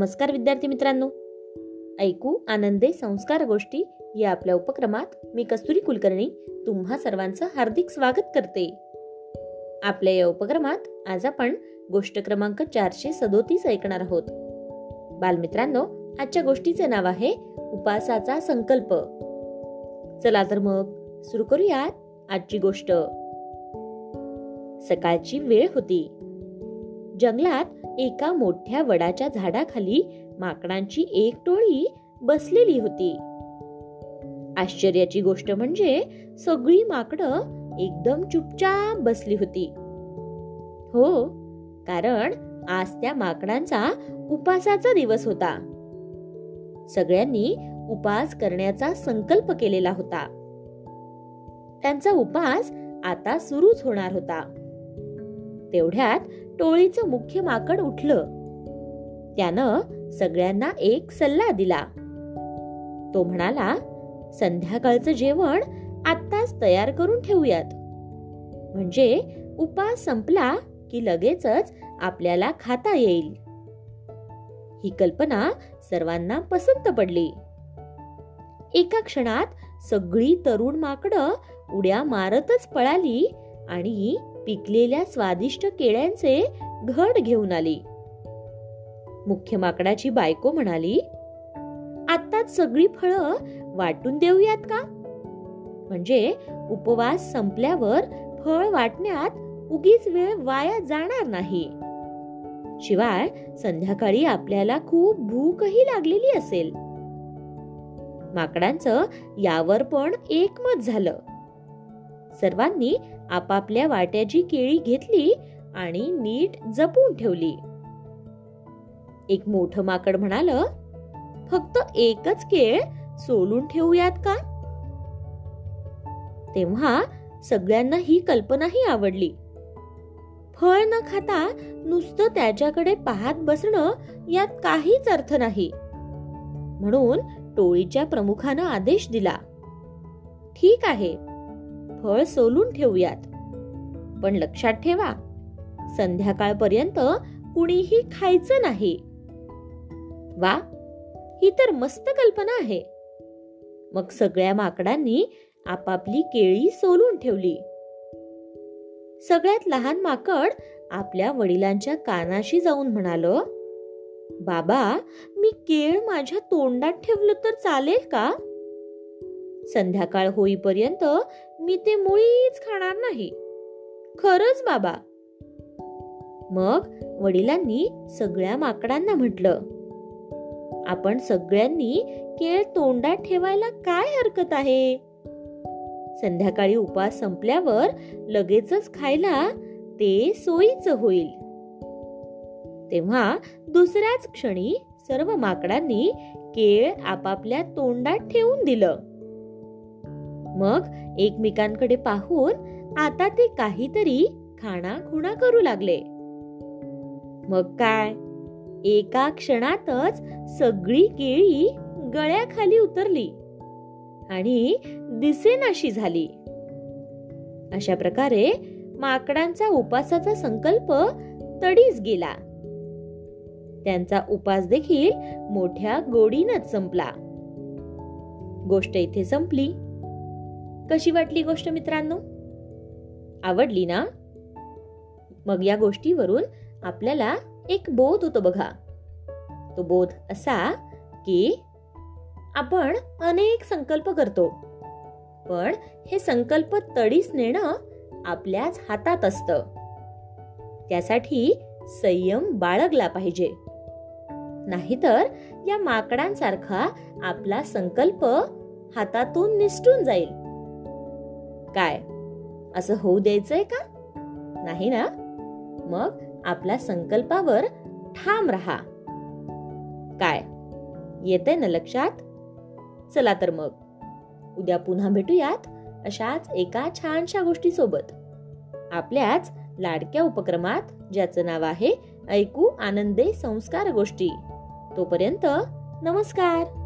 नमस्कार विद्यार्थी मित्रांनो. ऐकू आनंदे संस्कार गोष्टी या आपल्या उपक्रमात मी कस्तुरी कुलकर्णी तुम्हा सर्वांचं हार्दिक स्वागत करते. आपल्या या उपक्रमात आज आपण गोष्ट क्रमांक चारशे सदोतीस ऐकणार आहोत. बालमित्रांनो आजच्या गोष्टीचे नाव आहे उपासाचा संकल्प. चला तर मग सुरू करूयात आजची गोष्ट. सकाळची वेळ होती. जंगलात एका मोठ्या वडाच्या झाडाखाली माकडांची एक टोळी बसलेली होती. आश्चर्याची गोष्ट म्हणजे सगळी माकडं एकदम चुपचाप बसली होती. हो कारण आज त्या माकडांचा उपासाचा दिवस होता. सगळ्यांनी उपास करण्याचा संकल्प केलेला होता. त्यांचा उपास आता सुरूच होणार होता. तेवढ्यात टोळीचं मुख्य माकड उठलं. त्यानं सगळ्यांना एक सल्ला दिला. तो म्हणाला संध्याकाळचं जेवण आत्ताच तयार करून ठेवूयात. म्हणजे उपास संपला की लगेचच आपल्याला खाता येईल. ही कल्पना सर्वांना पसंत पडली. एका क्षणात सगळी तरुण माकडं उड्या मारतच पळाली आणि पिकलेल्या स्वादिष्ट केळ्यांचे घड घेऊन आली. मुख्य माकडाची बायको म्हणाली आत्ताच सगळी फळं वाटून देऊयात का? म्हणजे उपवास संपल्यावर फळ वाटण्यात उगीच वेळ वाया जाणार नाही. शिवाय संध्याकाळी आपल्याला खूप भूकही लागलेली असेल. माकडांचं यावर पण एकमत झालं. सर्वांनी आपापल्या वाट्याची केळी घेतली आणि नीट जपून ठेवली. एक मोठं माकड म्हणाल फक्त एकच केळ सोलून ठेवूयात का? तेव्हा सगळ्यांना ही कल्पनाही आवडली. फळ न खाता नुसतं त्याच्याकडे पाहत बसणं यात काहीच अर्थ नाही. म्हणून टोळीच्या प्रमुखानं आदेश दिला ठीक आहे फळ सोलून ठेवूयात. पण लक्षात ठेवा संध्याकाळपर्यंत कुणीही खायचं नाही. वा ही तर मस्त कल्पना आहे. मग सगळ्या माकडांनी आपापली केळी सोलून ठेवली. सगळ्यात लहान माकड आपल्या वडिलांच्या कानाशी जाऊन म्हणाल बाबा मी केळ माझ्या तोंडात ठेवलं तर चालेल का? संध्याकाळ होईपर्यंत मी ते मुळीच खाणार नाही. खरंच बाबा. मग वडिलांनी सगळ्या माकडांना म्हटलं आपण सगळ्यांनी केळ तोंडात ठेवायला काय हरकत आहे? संध्याकाळी उपास संपल्यावर लगेचच खायला ते सोयीचं होईल. तेव्हा दुसऱ्याच क्षणी सर्व माकडांनी केळ आपापल्या तोंडात ठेवून दिलं. मग एकमेकांकडे पाहून आता ते काहीतरी खाणा खुणा करू लागले. मग काय? एका क्षणातच सगळी केळी गळ्याखाली उतरली आणि दिसेनाशी झाली. अशा प्रकारे माकडांचा उपासाचा संकल्प तडीच गेला. त्यांचा उपास देखील मोठ्या गोडीनच संपला. गोष्ट इथे संपली. कशी वाटली गोष्ट मित्रांनो? आवडली ना? मग या गोष्टीवरून आपल्याला एक बोध होतो बघा. तो बोध असा की आपण अनेक संकल्प करतो. पण हे संकल्प तडीस नेणं आपल्याच हातात असतं. त्यासाठी संयम बाळगला पाहिजे. नाहीतर या माकडांसारखा आपला संकल्प हातातून निसटून जाईल. काय? असं होऊ द्यायचंय का? नाही ना? मग आपल्या संकल्पावर ठाम राहा. काय? येते ना लक्षात? चला तर मग. उद्या पुन्हा भेटूयात अशाच एका छानशा गोष्टी सोबत आपल्याच लाडक्या उपक्रमात ज्याचं नाव आहे ऐकू आनंदे संस्कार गोष्टी. तोपर्यंत नमस्कार!